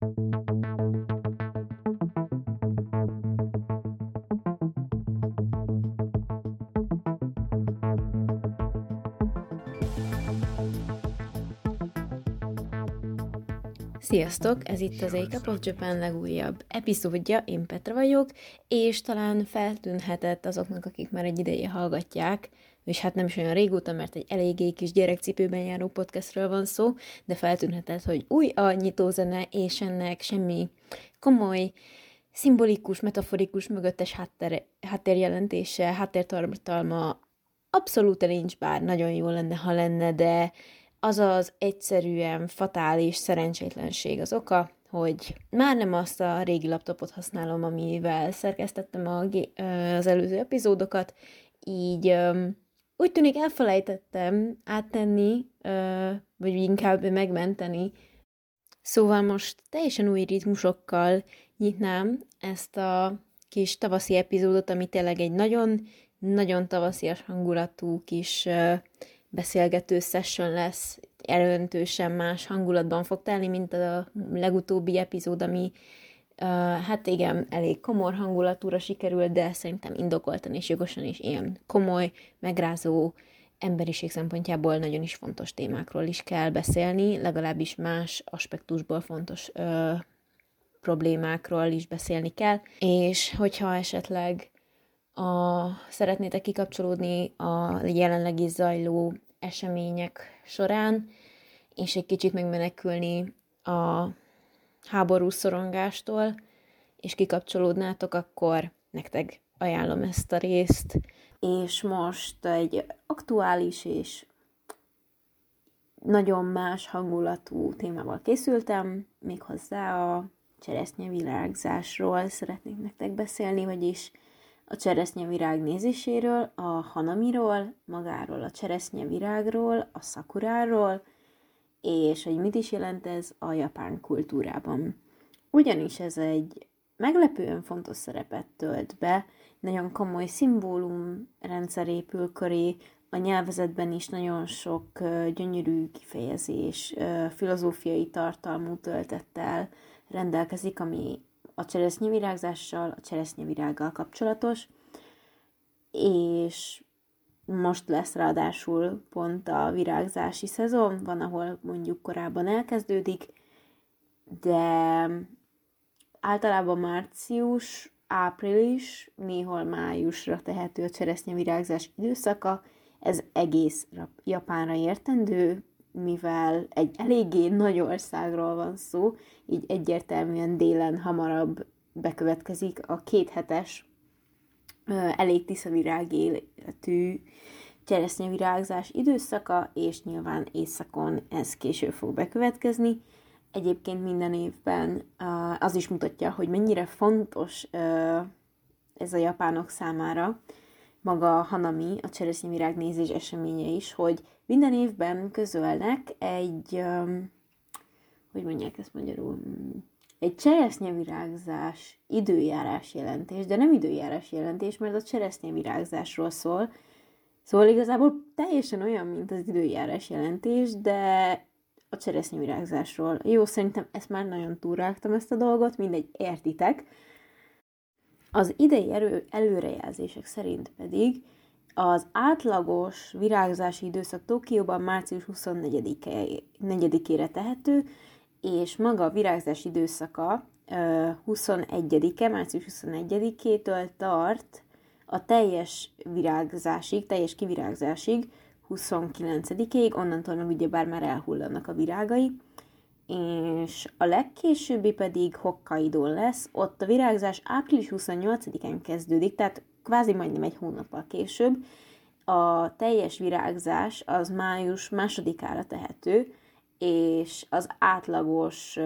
Sziasztok! Ez itt az Ékap of Japan legújabb epizódja, én Petra vagyok, és talán feltűnhetett azoknak, akik már egy ideje hallgatják, és hát nem is olyan régóta, mert egy eléggé kis gyerekcipőben járó podcastről van szó, de feltűnhetett, hogy új a nyitózene, és ennek semmi komoly, szimbolikus, metaforikus, mögöttes háttér, háttérjelentése, háttértartalma abszolút nincs, bár nagyon jó lenne, ha lenne, de az az egyszerűen fatális szerencsétlenség az oka, hogy már nem azt a régi laptopot használom, amivel szerkesztettem a, az előző epizódokat, így úgy tűnik elfelejtettem áttenni, vagy inkább megmenteni. Szóval most teljesen új ritmusokkal nyitnám ezt a kis tavaszi epizódot, ami tényleg egy nagyon, nagyon tavaszias hangulatú kis beszélgető session lesz, jelentősen más hangulatban fog telni, mint a legutóbbi epizód, ami hát igen, elég komor hangulatúra sikerült, de szerintem indokoltan és jogosan is ilyen komoly, megrázó, emberiség szempontjából nagyon is fontos témákról is kell beszélni, legalábbis más aspektusból fontos ö, problémákról is beszélni kell, és hogyha esetleg a, szeretnétek kikapcsolódni a jelenlegi zajló események során, és egy kicsit megmenekülni a háború szorongástól, és kikapcsolódnátok, akkor nektek ajánlom ezt a részt. És most egy aktuális és nagyon más hangulatú témával készültem, méghozzá a cseresznyevirágzásról szeretnék nektek beszélni, vagyis a cseresznyevirág nézéséről, a hanamiról, magáról a cseresznyevirágról, a szakuráról, és hogy mit is jelent ez a japán kultúrában. Ugyanis ez egy meglepően fontos szerepet tölt be, nagyon komoly szimbólum rendszer épül köré, a nyelvezetben is nagyon sok gyönyörű kifejezés, filozófiai tartalmú töltettel rendelkezik, ami a cseresznyevirágzással, a cseresznyevirággal kapcsolatos, és most lesz ráadásul pont a virágzási szezon, van, ahol mondjuk korábban elkezdődik, de általában március, április, néhol májusra tehető a cseresznyevirágzás időszaka, ez egész Japánra értendő, mivel egy eléggé nagy országról van szó, így egyértelműen délen hamarabb bekövetkezik a kéthetes elég tiszta virágéletű cseresznyevirágzás időszaka, és nyilván éjszakon ez később fog bekövetkezni. Egyébként minden évben az is mutatja, hogy mennyire fontos ez a japánok számára, maga a Hanami, a cseresznyevirág nézés eseménye is, hogy minden évben közölnek egy, hogy mondják ezt magyarul, egy cseresznyevirágzás időjárás jelentés, de nem időjárás jelentés, mert a cseresznyevirágzásról szól, Szóval igazából teljesen olyan, mint az időjárás jelentés, de a cseresznyevirágzásról. Jó, szerintem ezt már nagyon túlrágtam ezt a dolgot, mindegy, értitek. Az idei erő, előrejelzések szerint pedig az átlagos virágzási időszak Tokióban március 24-ére tehető, és maga a virágzás időszaka 21-e, március 21-től tart a teljes virágzásig, teljes kivirágzásig, 29-ig, onnantól meg ugye bár már elhullanak a virágai, és a legkésőbbi pedig hokkaido lesz, ott a virágzás április 28-án kezdődik, tehát kvázi majdnem egy hónappal később. A teljes virágzás az május másodikára tehető, és az átlagos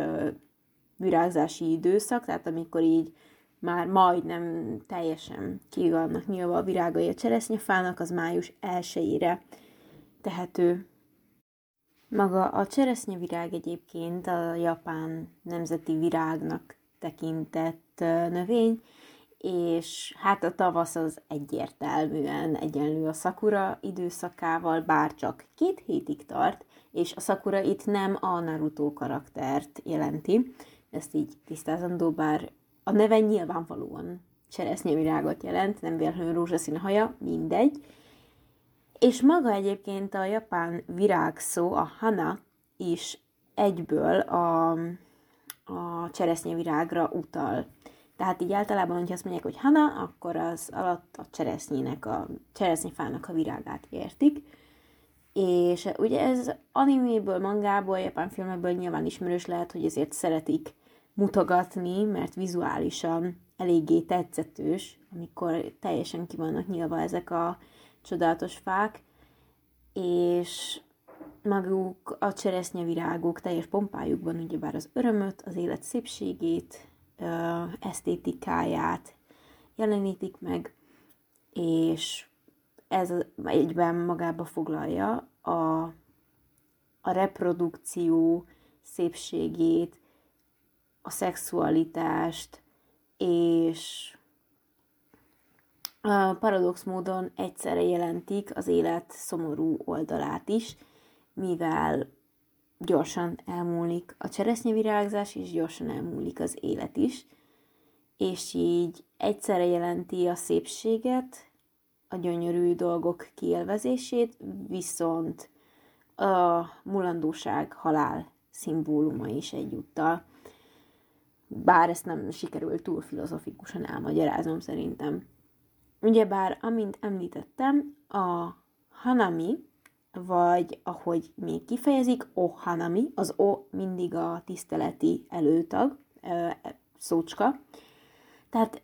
virágzási időszak, tehát amikor így már majdnem teljesen ki vannak nyilva a virágai a cseresznyefának, az május 1-ére tehető. Maga a cseresznyevirág egyébként a japán nemzeti virágnak tekintett növény, és hát a tavasz az egyértelműen egyenlő a szakura időszakával, bár csak két hétig tart, és a szakura itt nem a Naruto karaktert jelenti, ezt így tisztázandó, bár a neve nyilvánvalóan cseresznyevirágot jelent, nem véletlenül rózsaszín haja, mindegy. És maga egyébként a japán virágszó, a hana is egyből a, a cseresznyevirágra utal. Tehát így általában, hogyha azt mondják, hogy hana, akkor az alatt a cseresznyének, a cseresznyefának a virágát értik. És ugye ez animéből, mangából, japán filmekből nyilván ismerős lehet, hogy ezért szeretik mutogatni, mert vizuálisan eléggé tetszetős, amikor teljesen ki vannak nyilva ezek a csodálatos fák, és maguk a cseresznyevirágok teljes pompájukban ugyebár az örömöt, az élet szépségét, esztétikáját jelenítik meg, és ez egyben magába foglalja a, a reprodukció szépségét, a szexualitást, és a paradox módon egyszerre jelentik az élet szomorú oldalát is, mivel gyorsan elmúlik a cseresznyevirágzás, és gyorsan elmúlik az élet is, és így egyszerre jelenti a szépséget, a gyönyörű dolgok kielvezését, viszont a mulandóság halál szimbóluma is egyúttal. Bár ezt nem sikerült túl filozofikusan elmagyaráznom szerintem. Ugyebár, amint említettem, a hanami, vagy ahogy még kifejezik, o hanami, az o mindig a tiszteleti előtag, szócska. Tehát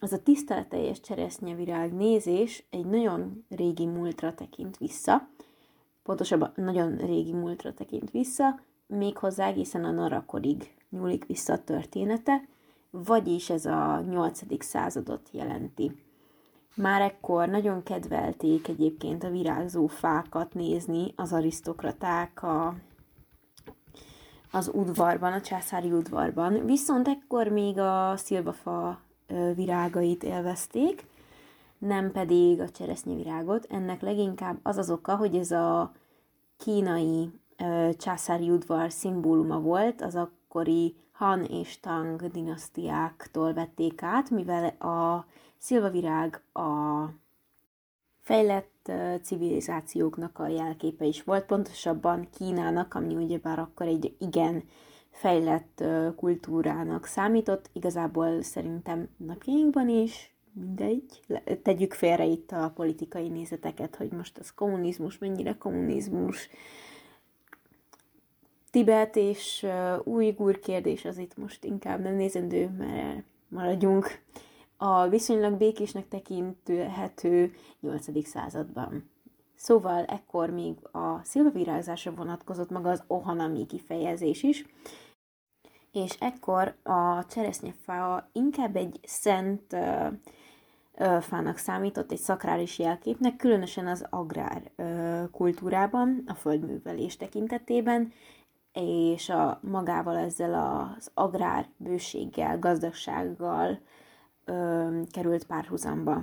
az a tiszteleteljes cseresznyevirág nézés egy nagyon régi múltra tekint vissza, pontosabban nagyon régi múltra tekint vissza, méghozzá egészen a narakorig nyúlik vissza a története, vagyis ez a 8. századot jelenti. Már ekkor nagyon kedvelték egyébként a virágzó fákat nézni az arisztokraták a, az udvarban, a császári udvarban, viszont ekkor még a szilvafa virágait élvezték, nem pedig a cseresznyevirágot. Ennek leginkább az az oka, hogy ez a kínai császári udvar szimbóluma volt, az akkori Han és Tang dinasztiáktól vették át, mivel a szilvavirág a fejlett civilizációknak a jelképe is volt, pontosabban Kínának, ami ugyebár akkor egy igen fejlett kultúrának számított, igazából szerintem napjainkban is, mindegy, tegyük félre itt a politikai nézeteket, hogy most az kommunizmus, mennyire kommunizmus, Tibet és újgur kérdés az itt most inkább nem nézendő, mert maradjunk a viszonylag békésnek tekinthető 8. században. Szóval ekkor még a szilvavirágzásra vonatkozott maga az ohanami kifejezés is, és ekkor a cseresznyefá inkább egy szent uh, uh, fának számított, egy szakrális jelképnek, különösen az agrár uh, kultúrában, a földművelés tekintetében, és a magával ezzel az agrár bőséggel, gazdagsággal ö, került párhuzamba.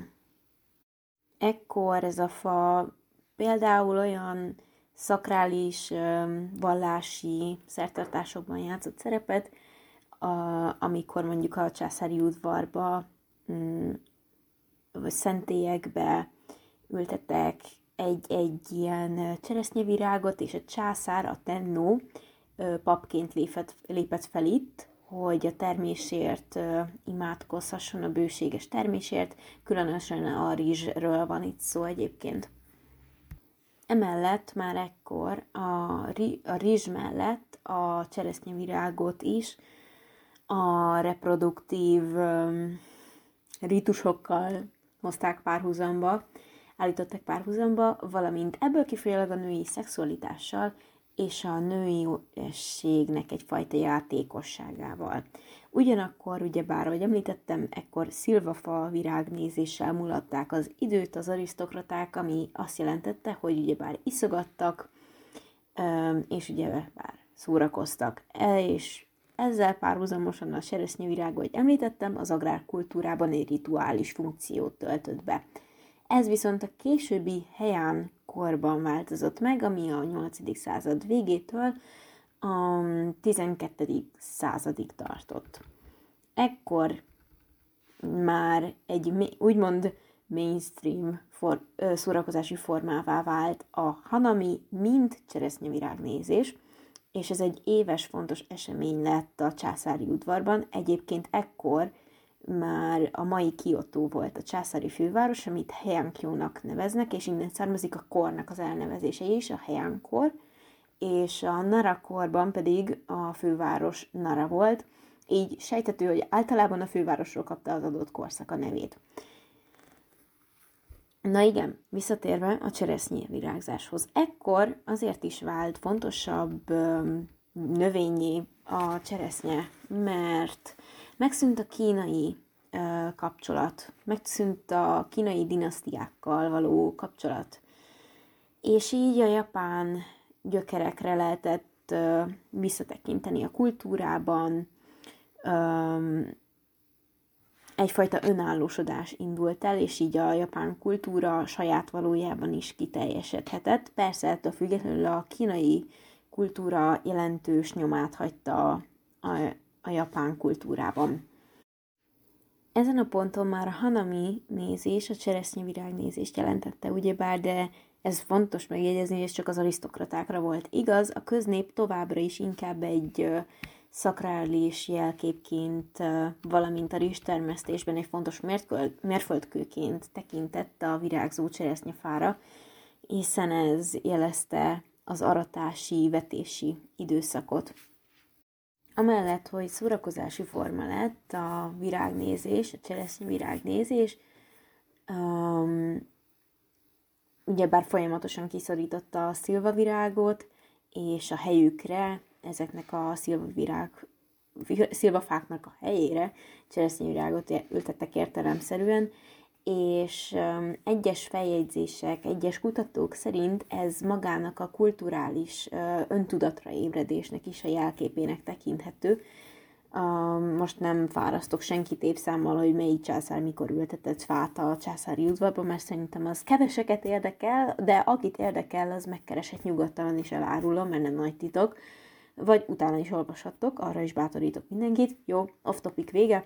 Ekkor ez a fa például olyan szakrális, vallási szertartásokban játszott szerepet, amikor mondjuk a császári udvarba, mm, vagy szentélyekbe ültettek egy-egy ilyen cseresznyevirágot, és a császár, a tennó papként lépett, lépett fel itt, hogy a termésért imádkozhasson, a bőséges termésért, különösen a rizsről van itt szó egyébként. Emellett már ekkor a, a rizs mellett a cseresznyevirágot is a reproduktív um, rítusokkal hozták párhuzamba, állították párhuzamba, valamint ebből kifolyólag a női szexualitással és a nőiességnek egyfajta játékosságával. Ugyanakkor, ugyebár, ahogy említettem, ekkor szilvafa virágnézéssel mulatták az időt az arisztokraták, ami azt jelentette, hogy ugyebár iszogattak, és ugyebár szórakoztak. E, és ezzel párhuzamosan a virág, ahogy említettem, az agrárkultúrában egy rituális funkciót töltött be. Ez viszont a későbbi helyán korban változott meg, ami a 8. század végétől a 12. századig tartott. Ekkor már egy úgymond mainstream for, ö, szórakozási formává vált a hanami, mint cseresznyevirágnézés, és ez egy éves fontos esemény lett a császári udvarban. Egyébként ekkor már a mai Kyoto volt a császári főváros, amit Heiankyo-nak neveznek, és innen származik a kornak az elnevezése is, a Heiankor, és a Nara-korban pedig a főváros Nara volt, így sejtető, hogy általában a fővárosról kapta az adott korszak a nevét. Na igen, visszatérve a cseresznye virágzáshoz. Ekkor azért is vált fontosabb növényé a cseresznye, mert megszűnt a kínai kapcsolat, megszűnt a kínai dinasztiákkal való kapcsolat, és így a japán gyökerekre lehetett visszatekinteni a kultúrában, egyfajta önállósodás indult el, és így a japán kultúra saját valójában is kiteljesedhetett. Persze ettől függetlenül a kínai kultúra jelentős nyomát hagyta a, a, japán kultúrában. Ezen a ponton már a hanami nézés, a cseresznyevirág nézést jelentette, ugyebár, de ez fontos megjegyezni, és csak az arisztokratákra volt igaz, a köznép továbbra is inkább egy szakrális jelképként, valamint a rizstermesztésben egy fontos mérföldkőként tekintett a virágzó cseresznyefára, hiszen ez jelezte az aratási, vetési időszakot. Amellett, hogy szórakozási forma lett a virágnézés, a cseresznye virágnézés, um, ugyebár folyamatosan kiszorította a szilvavirágot, és a helyükre ezeknek a szilvavirág, szilvafáknak a helyére cseresznyővirágot ültettek értelemszerűen, és egyes feljegyzések, egyes kutatók szerint ez magának a kulturális uh, öntudatra ébredésnek is a jelképének tekinthető. Uh, most nem fárasztok senkit évszámmal, hogy melyik császár mikor ültetett fát a császári udvarban, mert szerintem az keveseket érdekel, de akit érdekel, az megkeresett nyugodtan is elárulom, mert nem nagy titok vagy utána is olvashattok, arra is bátorítok mindenkit. Jó, off topic vége.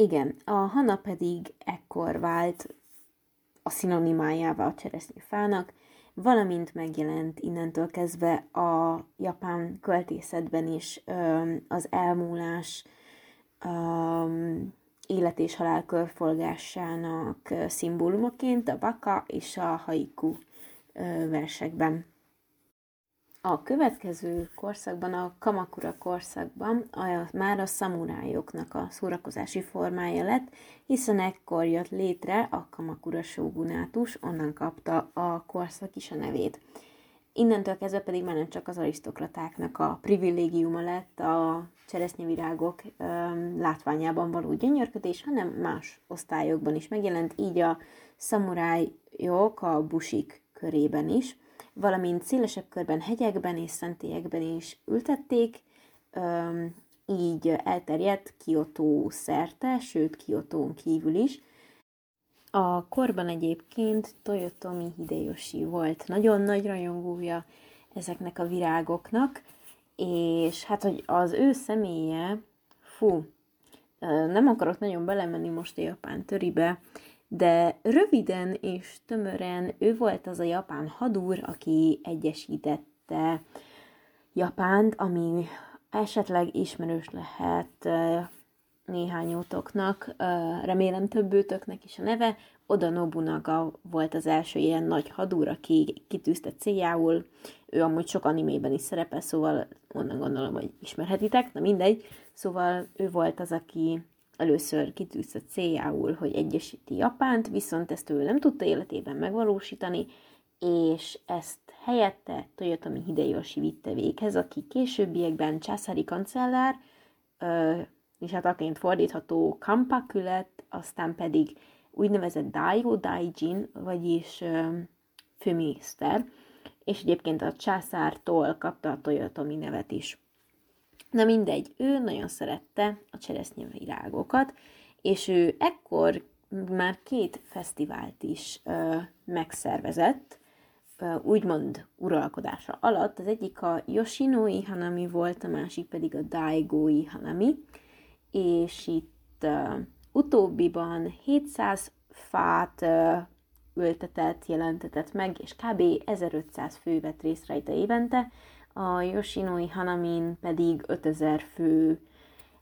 Igen, a hana pedig ekkor vált a szinonimájává a cseresznyefának, valamint megjelent innentől kezdve a japán költészetben is az elmúlás, élet és halál körforgásának szimbólumaként a baka és a haiku versekben. A következő korszakban, a Kamakura korszakban a, már a szamurájoknak a szórakozási formája lett, hiszen ekkor jött létre a Kamakura sógunátus, onnan kapta a korszak is a nevét. Innentől kezdve pedig már nem csak az arisztokratáknak a privilégiuma lett a cseresznyevirágok ö, látványában való gyönyörködés, hanem más osztályokban is megjelent, így a szamurájok a busik körében is – valamint szélesebb körben hegyekben és szentélyekben is ültették, így elterjedt Kyoto szerte, sőt Kyotón kívül is. A korban egyébként Toyotomi Hideyoshi volt nagyon nagy rajongója ezeknek a virágoknak, és hát, hogy az ő személye, fú, nem akarok nagyon belemenni most a japán töribe, de röviden és tömören ő volt az a japán hadúr, aki egyesítette Japánt, ami esetleg ismerős lehet néhányótoknak, remélem többőtöknek is a neve. Oda Nobunaga volt az első ilyen nagy hadúr, aki kitűzte céljául. Ő amúgy sok animében is szerepel, szóval onnan gondolom, hogy ismerhetitek, na mindegy. Szóval ő volt az, aki először kitűzte céljául, hogy egyesíti Japánt, viszont ezt ő nem tudta életében megvalósítani, és ezt helyette Toyotomi Hideyoshi vitte véghez, aki későbbiekben császári kancellár, és hát aként fordítható Kampaku lett, aztán pedig úgynevezett Daigo Daijin, vagyis főminiszter, és egyébként a császártól kapta a Toyotomi nevet is. Na mindegy, ő nagyon szerette a cseresznyevirágokat, és ő ekkor már két fesztivált is ö, megszervezett, úgymond uralkodása alatt. Az egyik a Yoshinoi Hanami volt, a másik pedig a Daigoi Hanami, és itt uh, utóbbiban 700 fát uh, ültetett, jelentetett meg, és kb. 1500 fő vett részt rajta évente, a Yoshinoi Hanamin pedig 5000 fő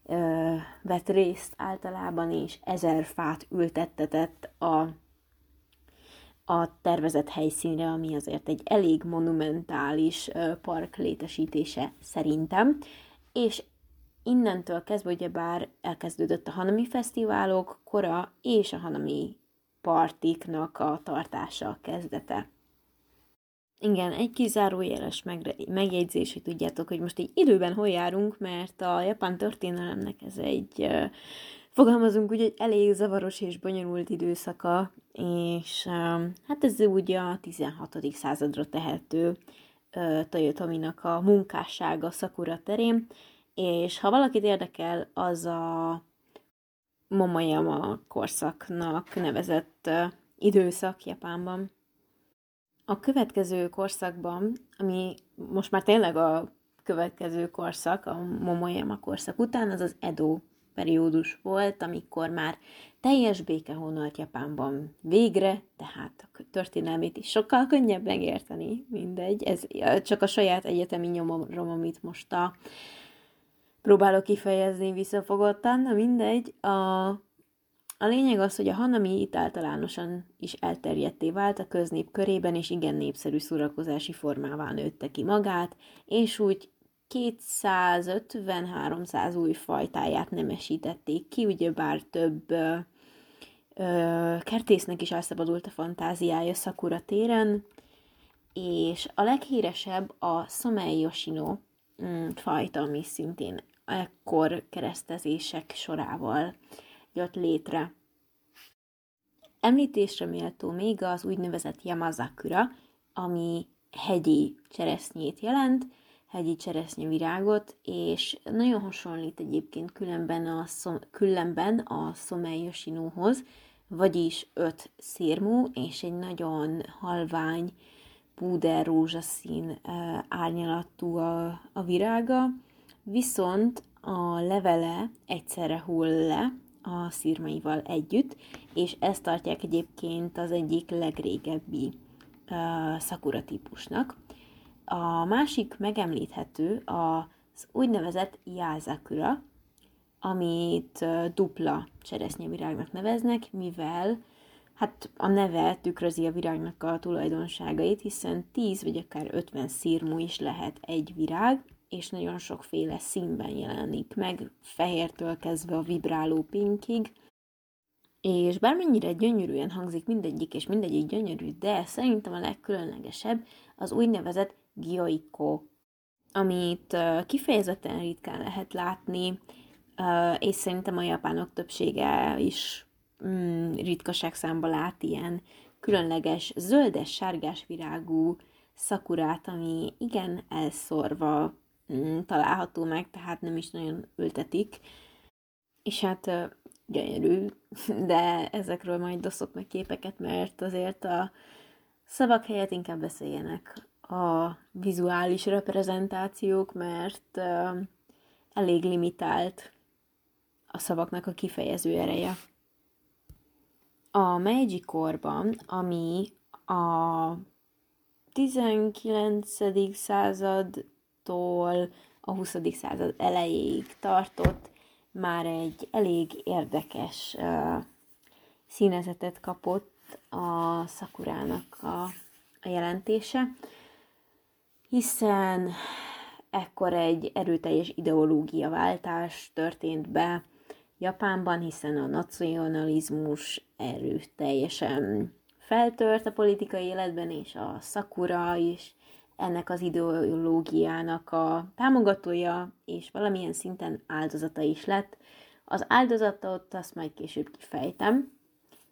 ö, vett részt általában, és 1000 fát ültettetett a, a tervezett helyszínre, ami azért egy elég monumentális ö, park létesítése szerintem, és innentől kezdve ugyebár elkezdődött a Hanami fesztiválok kora és a Hanami partiknak a tartása kezdete. Igen, egy kizárójeles megjegyzés, hogy tudjátok, hogy most egy időben hol járunk, mert a japán történelemnek ez egy, fogalmazunk úgy, egy elég zavaros és bonyolult időszaka, és hát ez ugye a 16. századra tehető Toyotominak a munkássága Sakura terén, és ha valakit érdekel, az a Momoyama korszaknak nevezett időszak Japánban. A következő korszakban, ami most már tényleg a következő korszak, a Momoyama korszak után, az az Edo periódus volt, amikor már teljes béke honnolt Japánban végre, tehát a történelmét is sokkal könnyebb megérteni, mindegy. Ez csak a saját egyetemi nyomom, amit most a próbálok kifejezni visszafogottan, na mindegy. A, a lényeg az, hogy a hanami itt általánosan is elterjedté vált a köznép körében, és igen népszerű szórakozási formává nőtte ki magát, és úgy 250-300 új fajtáját nemesítették ki, ugyebár több ö, ö, kertésznek is elszabadult a fantáziája Sakura téren, és a leghíresebb a Somei Yoshino mm, fajta, ami szintén ekkor keresztezések sorával jött létre. Említésre méltó még az úgynevezett Yamazakura, ami hegyi cseresznyét jelent, hegyi cseresznyevirágot, és nagyon hasonlít egyébként különben a, szom, különben a Somei vagyis öt szérmú és egy nagyon halvány, púder rózsaszín árnyalatú a, a virága, viszont a levele egyszerre hull le a szírmaival együtt, és ezt tartják egyébként az egyik legrégebbi uh, szakura típusnak. A másik megemlíthető az úgynevezett Yázakura, amit uh, dupla cseresznyevirágnak neveznek, mivel hát a neve tükrözi a virágnak a tulajdonságait, hiszen 10 vagy akár 50 szírmú is lehet egy virág, és nagyon sokféle színben jelenik meg, fehértől kezdve a vibráló pinkig, és bármennyire gyönyörűen hangzik mindegyik, és mindegyik gyönyörű, de szerintem a legkülönlegesebb az úgynevezett gioiko, amit kifejezetten ritkán lehet látni, és szerintem a japánok többsége is mm, ritkaság számba lát ilyen különleges zöldes-sárgás virágú szakurát, ami igen elszorva Mm, található meg, tehát nem is nagyon ültetik. És hát gyönyörű, de ezekről majd doszok meg képeket, mert azért a szavak helyett inkább beszéljenek a vizuális reprezentációk, mert elég limitált a szavaknak a kifejező ereje. A Meiji korban, ami a 19. század tól a 20. század elejéig tartott, már egy elég érdekes uh, színezetet kapott a szakurának a, a jelentése, hiszen ekkor egy erőteljes ideológiaváltás történt be Japánban, hiszen a nacionalizmus erőteljesen feltört a politikai életben, és a szakura is ennek az ideológiának a támogatója, és valamilyen szinten áldozata is lett. Az áldozatot azt majd később kifejtem,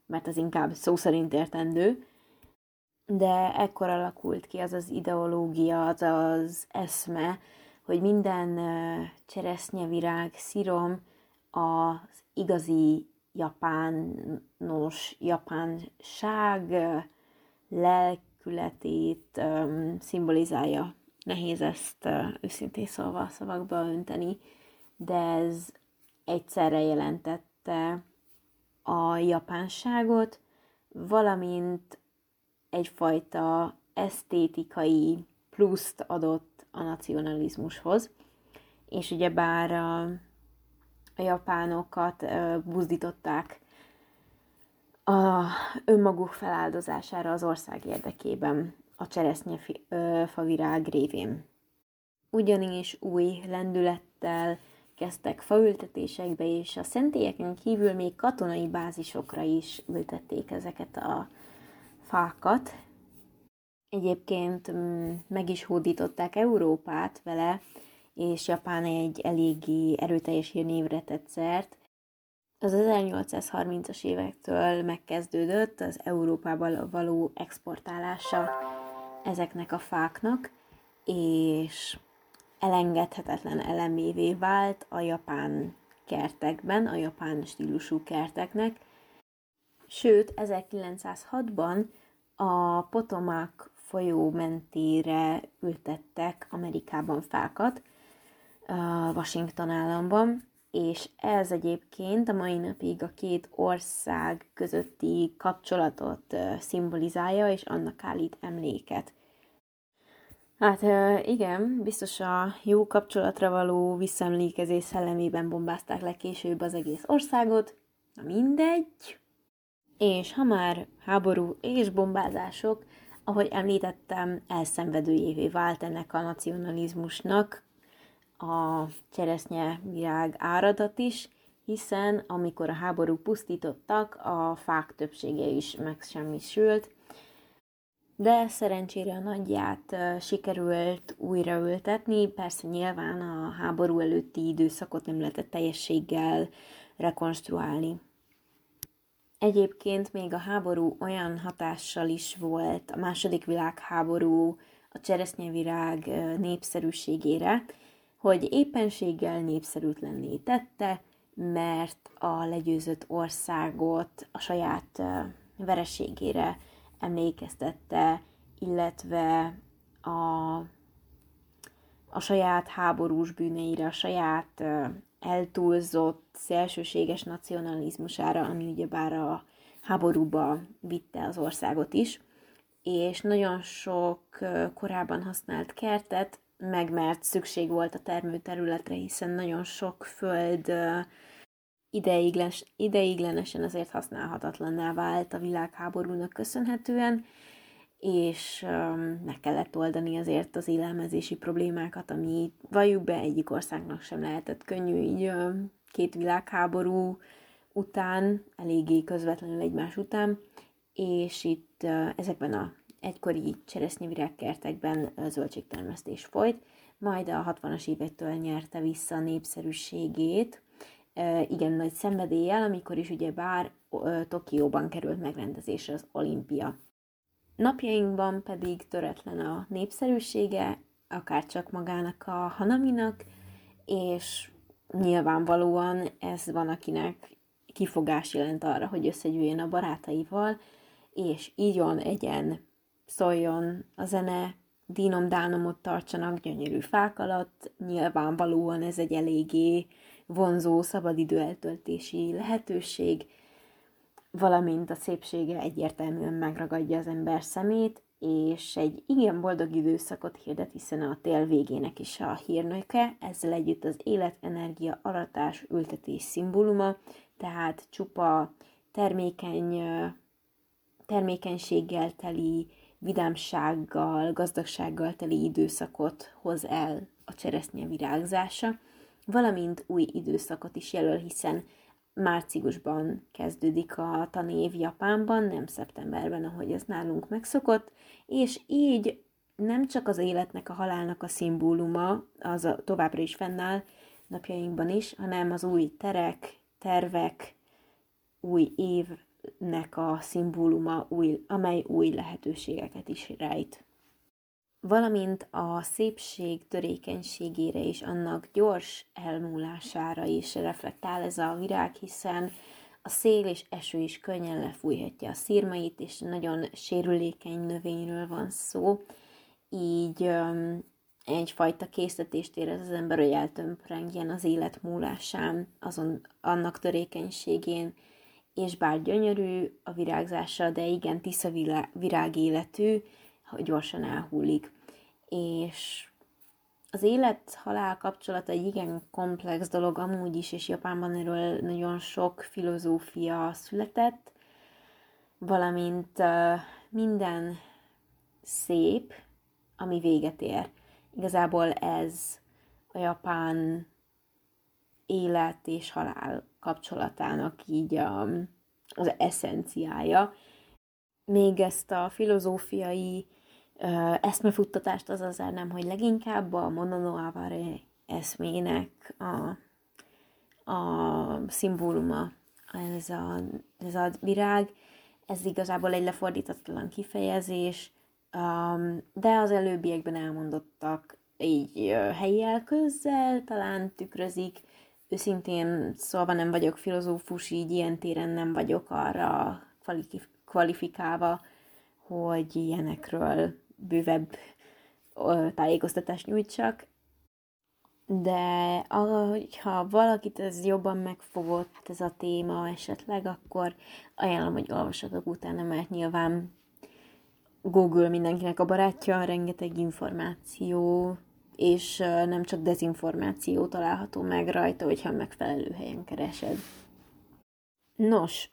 mert az inkább szó szerint értendő, de ekkor alakult ki az az ideológia, az az eszme, hogy minden cseresznyevirág, szirom az igazi japános, japánság, lelk, lelkületét szimbolizálja. Nehéz ezt őszintén szólva szavakba önteni, de ez egyszerre jelentette a japánságot, valamint egyfajta esztétikai pluszt adott a nacionalizmushoz, és ugyebár a, a japánokat buzdították a önmaguk feláldozására az ország érdekében a cseresznye favirág révén. Ugyanis új lendülettel kezdtek faültetésekbe, és a szentélyeken kívül még katonai bázisokra is ültették ezeket a fákat. Egyébként mm, meg is hódították Európát vele, és Japán egy eléggé erőteljes hírnévre tett szert. Az 1830-as évektől megkezdődött az Európába való exportálása ezeknek a fáknak, és elengedhetetlen elemévé vált a japán kertekben, a japán stílusú kerteknek. Sőt, 1906-ban a Potomac folyó mentére ültettek Amerikában fákat, Washington államban, és ez egyébként a mai napig a két ország közötti kapcsolatot szimbolizálja, és annak állít emléket. Hát igen, biztos a jó kapcsolatra való visszaemlékezés szellemében bombázták le később az egész országot, na mindegy. És ha már háború és bombázások, ahogy említettem, elszenvedőjévé vált ennek a nacionalizmusnak a cseresznye virág áradat is, hiszen amikor a háború pusztítottak, a fák többsége is megsemmisült, de szerencsére a nagyját sikerült újraültetni, persze nyilván a háború előtti időszakot nem lehetett teljességgel rekonstruálni. Egyébként még a háború olyan hatással is volt a második világháború a cseresznyevirág népszerűségére, hogy éppenséggel népszerűtlenné tette, mert a legyőzött országot a saját vereségére emlékeztette, illetve a, a saját háborús bűneire, a saját eltúlzott, szélsőséges nacionalizmusára, ami ugyebár a háborúba vitte az országot is, és nagyon sok korábban használt kertet meg mert szükség volt a termőterületre, hiszen nagyon sok föld ideiglenes, ideiglenesen azért használhatatlanná vált a világháborúnak köszönhetően, és meg kellett oldani azért az élelmezési problémákat, ami valljuk be egyik országnak sem lehetett könnyű, így két világháború után, eléggé közvetlenül egymás után, és itt ezekben a egykori cseresznyevirágkertekben zöldségtermesztés folyt, majd a 60-as évektől nyerte vissza a népszerűségét, igen nagy szenvedéllyel, amikor is ugye bár Tokióban került megrendezésre az olimpia. Napjainkban pedig töretlen a népszerűsége, akár csak magának a Hanaminak, és nyilvánvalóan ez van, akinek kifogás jelent arra, hogy összegyűjjön a barátaival, és ígyon, egyen, szóljon a zene, dínom dánomot tartsanak gyönyörű fák alatt, nyilvánvalóan ez egy eléggé vonzó szabadidő eltöltési lehetőség, valamint a szépsége egyértelműen megragadja az ember szemét, és egy igen boldog időszakot hirdet, hiszen a tél végének is a hírnöke, ezzel együtt az életenergia, aratás, ültetés szimbóluma, tehát csupa termékeny, termékenységgel teli, vidámsággal, gazdagsággal teli időszakot hoz el a cseresznye virágzása, valamint új időszakot is jelöl, hiszen márciusban kezdődik a tanév Japánban, nem szeptemberben, ahogy ez nálunk megszokott, és így nem csak az életnek, a halálnak a szimbóluma, az a, továbbra is fennáll napjainkban is, hanem az új terek, tervek, új évnek a szimbóluma, új, amely új lehetőségeket is rejt. Valamint a szépség törékenységére és annak gyors elmúlására is reflektál ez a virág, hiszen a szél és eső is könnyen lefújhatja a szírmait, és nagyon sérülékeny növényről van szó, így um, egyfajta készítést érez az ember, hogy eltömprengjen az élet múlásán, azon annak törékenységén, és bár gyönyörű a virágzása, de igen tiszta virág életű, gyorsan elhullik. És az élet-halál kapcsolata egy igen komplex dolog amúgy is, és Japánban erről nagyon sok filozófia született, valamint minden szép, ami véget ér. Igazából ez a japán élet és halál kapcsolatának így a, az eszenciája. Még ezt a filozófiai eszmefuttatást az azért nem, hogy leginkább a mononoavare eszmének a, a szimbóluma, ez a, ez a virág, ez igazából egy lefordítatlan kifejezés, de az előbbiekben elmondottak így helyi elközzel talán tükrözik, őszintén szólva nem vagyok filozófus, így ilyen téren nem vagyok arra kvalifikálva, hogy ilyenekről bővebb tájékoztatást nyújtsak, de ha valakit ez jobban megfogott, ez a téma esetleg, akkor ajánlom, hogy olvassatok utána, mert nyilván Google mindenkinek a barátja, rengeteg információ, és nem csak dezinformáció található meg rajta, hogyha megfelelő helyen keresed. Nos,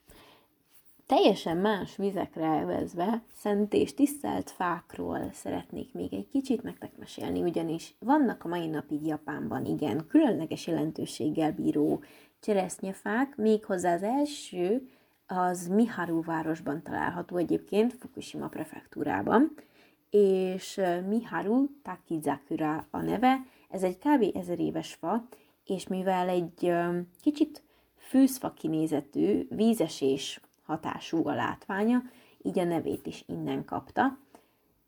teljesen más vizekre elvezve, szent és tisztelt fákról szeretnék még egy kicsit nektek mesélni, ugyanis vannak a mai napig Japánban igen különleges jelentőséggel bíró cseresznyefák, méghozzá az első az Miharu városban található egyébként, Fukushima prefektúrában, és Miharu Takizakura a neve, ez egy kb. ezer éves fa, és mivel egy kicsit fűszfa kinézetű, vízesés hatású a látványa, így a nevét is innen kapta.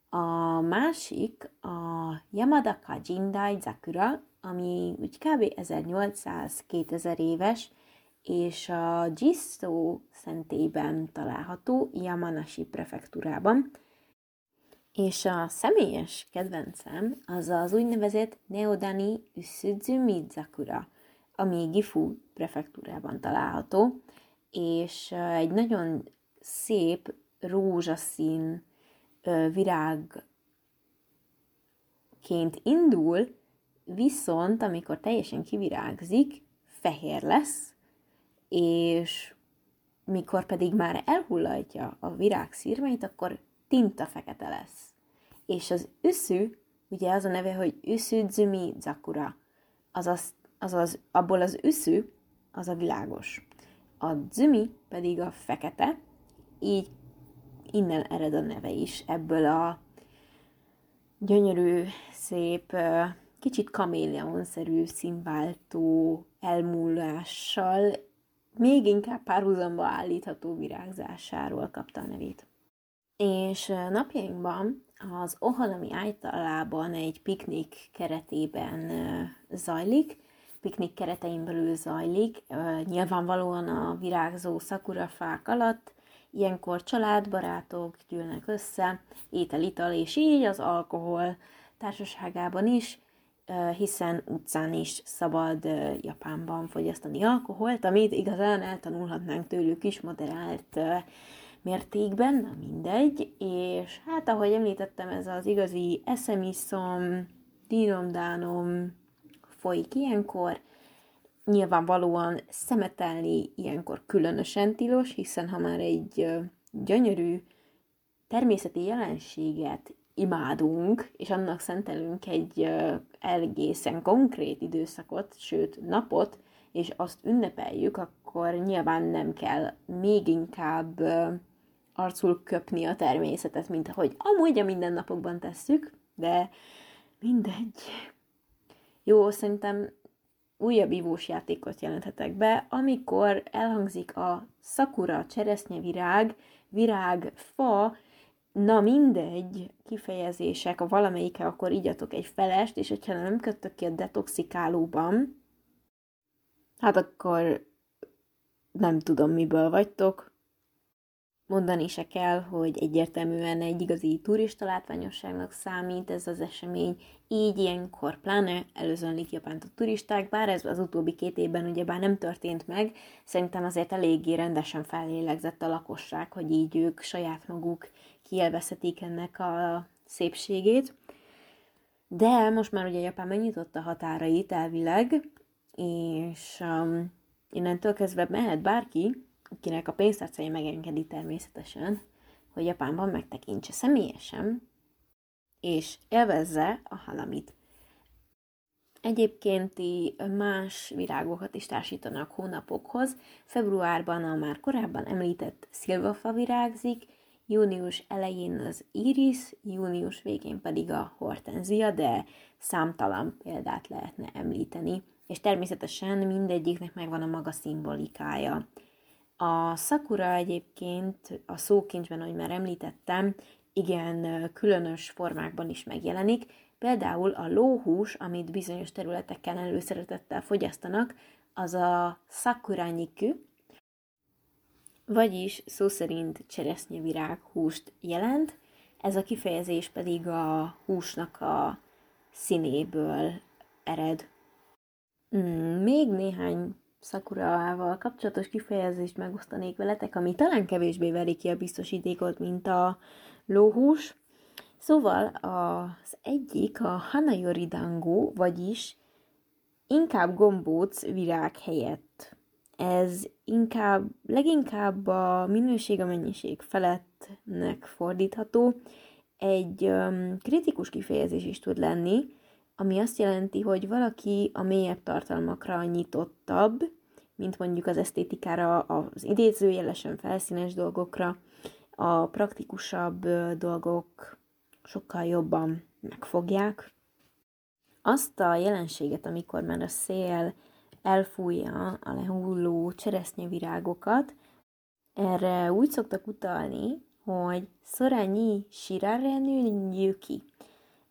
A másik a Yamada Kajindai Zakura, ami úgy kb. 1800-2000 éves, és a Jisto szentében található Yamanashi prefektúrában. És a személyes kedvencem az az úgynevezett Neodani Usuzumi Zakura, ami Gifu prefektúrában található, és egy nagyon szép rózsaszín virágként indul, viszont amikor teljesen kivirágzik, fehér lesz, és mikor pedig már elhullatja a virág szírmeit, akkor tinta fekete lesz. És az üszű, ugye az a neve, hogy üszüdzumi zakura, azaz, azaz abból az üszű, az a világos a zümi pedig a fekete, így innen ered a neve is, ebből a gyönyörű, szép, kicsit kaméleonszerű színváltó elmúlással, még inkább párhuzamba állítható virágzásáról kapta a nevét. És napjainkban az Ohalami általában egy piknik keretében zajlik, piknik keretein belül zajlik, nyilvánvalóan a virágzó szakurafák alatt, ilyenkor családbarátok gyűlnek össze, étel, ital és így az alkohol társaságában is, hiszen utcán is szabad Japánban fogyasztani alkoholt, amit igazán eltanulhatnánk tőlük is moderált mértékben, na mindegy, és hát ahogy említettem, ez az igazi eszemiszom, dínomdánom, folyik ilyenkor. Nyilvánvalóan szemetelni ilyenkor különösen tilos, hiszen ha már egy gyönyörű természeti jelenséget imádunk, és annak szentelünk egy egészen konkrét időszakot, sőt napot, és azt ünnepeljük, akkor nyilván nem kell még inkább arcul köpni a természetet, mint ahogy amúgy a mindennapokban tesszük, de mindegy, jó, szerintem újabb ivós játékot jelenthetek be, amikor elhangzik a szakura, cseresznyevirág, virág, fa, na mindegy kifejezések, a valamelyike, akkor igyatok egy felest, és hogyha nem kötök ki a detoxikálóban, hát akkor nem tudom, miből vagytok. Mondani se kell, hogy egyértelműen egy igazi turista látványosságnak számít ez az esemény, így ilyenkor pláne előzönlik Japánt a turisták, bár ez az utóbbi két évben ugyebár nem történt meg, szerintem azért eléggé rendesen fellélegzett a lakosság, hogy így ők saját maguk kielvezhetik ennek a szépségét. De most már ugye Japán megnyitotta határait elvileg, és um, innentől kezdve mehet bárki, akinek a pénztárcája megengedi természetesen, hogy Japánban megtekintse személyesen, és élvezze a halamit. Egyébként más virágokat is társítanak hónapokhoz. Februárban a már korábban említett szilvafa virágzik, június elején az iris, június végén pedig a hortenzia, de számtalan példát lehetne említeni, és természetesen mindegyiknek megvan a maga szimbolikája. A szakura egyébként a szókincsben, ahogy már említettem, igen különös formákban is megjelenik, például a lóhús, amit bizonyos területeken előszeretettel fogyasztanak, az a sakuranyikü, vagyis szó szerint cseresznyevirág húst jelent, ez a kifejezés pedig a húsnak a színéből ered. Hmm, még néhány szakurával kapcsolatos kifejezést megosztanék veletek, ami talán kevésbé veri ki a biztosítékot, mint a lóhús. Szóval az egyik a Hanayoridango, vagyis inkább gombóc virág helyett. Ez inkább, leginkább a minőség a mennyiség felettnek fordítható. Egy um, kritikus kifejezés is tud lenni, ami azt jelenti, hogy valaki a mélyebb tartalmakra nyitottabb, mint mondjuk az esztétikára, az idézőjelesen felszínes dolgokra, a praktikusabb dolgok sokkal jobban megfogják. Azt a jelenséget, amikor már a szél elfújja a lehulló cseresznyevirágokat, erre úgy szoktak utalni, hogy szoranyi shirarenő yuki,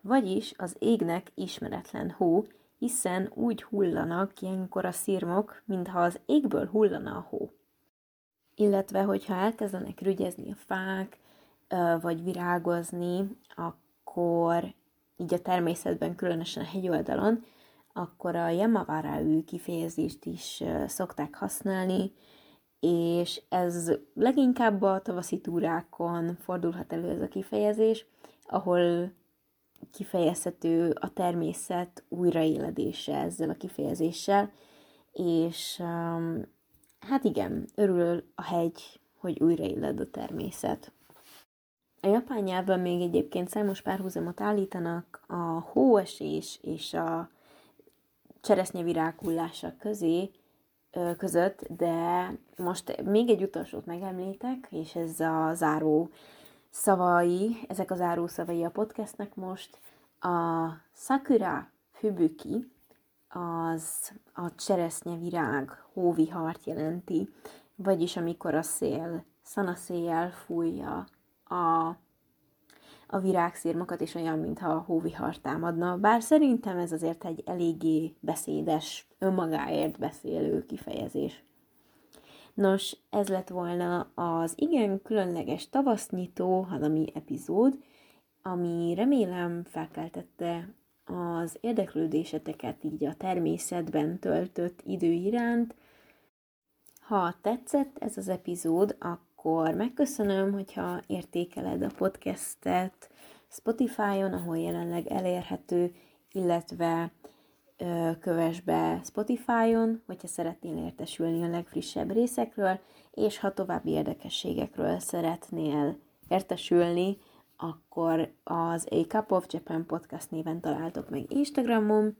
vagyis az égnek ismeretlen hó, hiszen úgy hullanak ilyenkor a szirmok, mintha az égből hullana a hó. Illetve, hogyha elkezdenek rügyezni a fák, vagy virágozni, akkor így a természetben, különösen a hegyoldalon, akkor a Yamavara ű kifejezést is szokták használni, és ez leginkább a tavaszi túrákon fordulhat elő ez a kifejezés, ahol kifejezhető a természet újraéledése ezzel a kifejezéssel, és um, hát igen, örül a hegy, hogy újraéled a természet. A japán nyelvben még egyébként számos párhuzamot állítanak a hóesés és a cseresznyevirágullása közé, között, de most még egy utolsót megemlítek, és ez a záró szavai, ezek a záró szavai a podcastnek most. A Sakura Fubuki az a cseresznyevirág hóvihart jelenti, vagyis amikor a szél szanaszéjjel fújja a a virágszírmokat, és olyan, mintha a hóvihar támadna, bár szerintem ez azért egy eléggé beszédes, önmagáért beszélő kifejezés. Nos, ez lett volna az igen különleges tavasznyitó halami epizód, ami remélem felkeltette az érdeklődéseteket így a természetben töltött idő iránt. Ha tetszett ez az epizód, akkor megköszönöm, hogyha értékeled a podcastet Spotify-on, ahol jelenleg elérhető, illetve kövess be Spotify-on, hogyha szeretnél értesülni a legfrissebb részekről, és ha további érdekességekről szeretnél értesülni, akkor az A Cup of Japan podcast néven találtok meg Instagramon,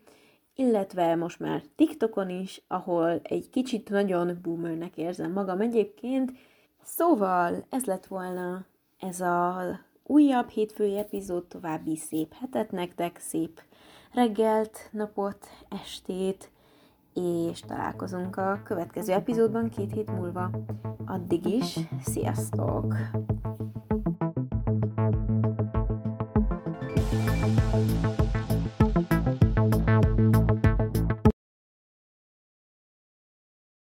illetve most már TikTokon is, ahol egy kicsit nagyon boomernek érzem magam egyébként, Szóval ez lett volna ez a újabb hétfői epizód, további szép hetet nektek, szép reggelt, napot, estét, és találkozunk a következő epizódban két hét múlva. Addig is, sziasztok!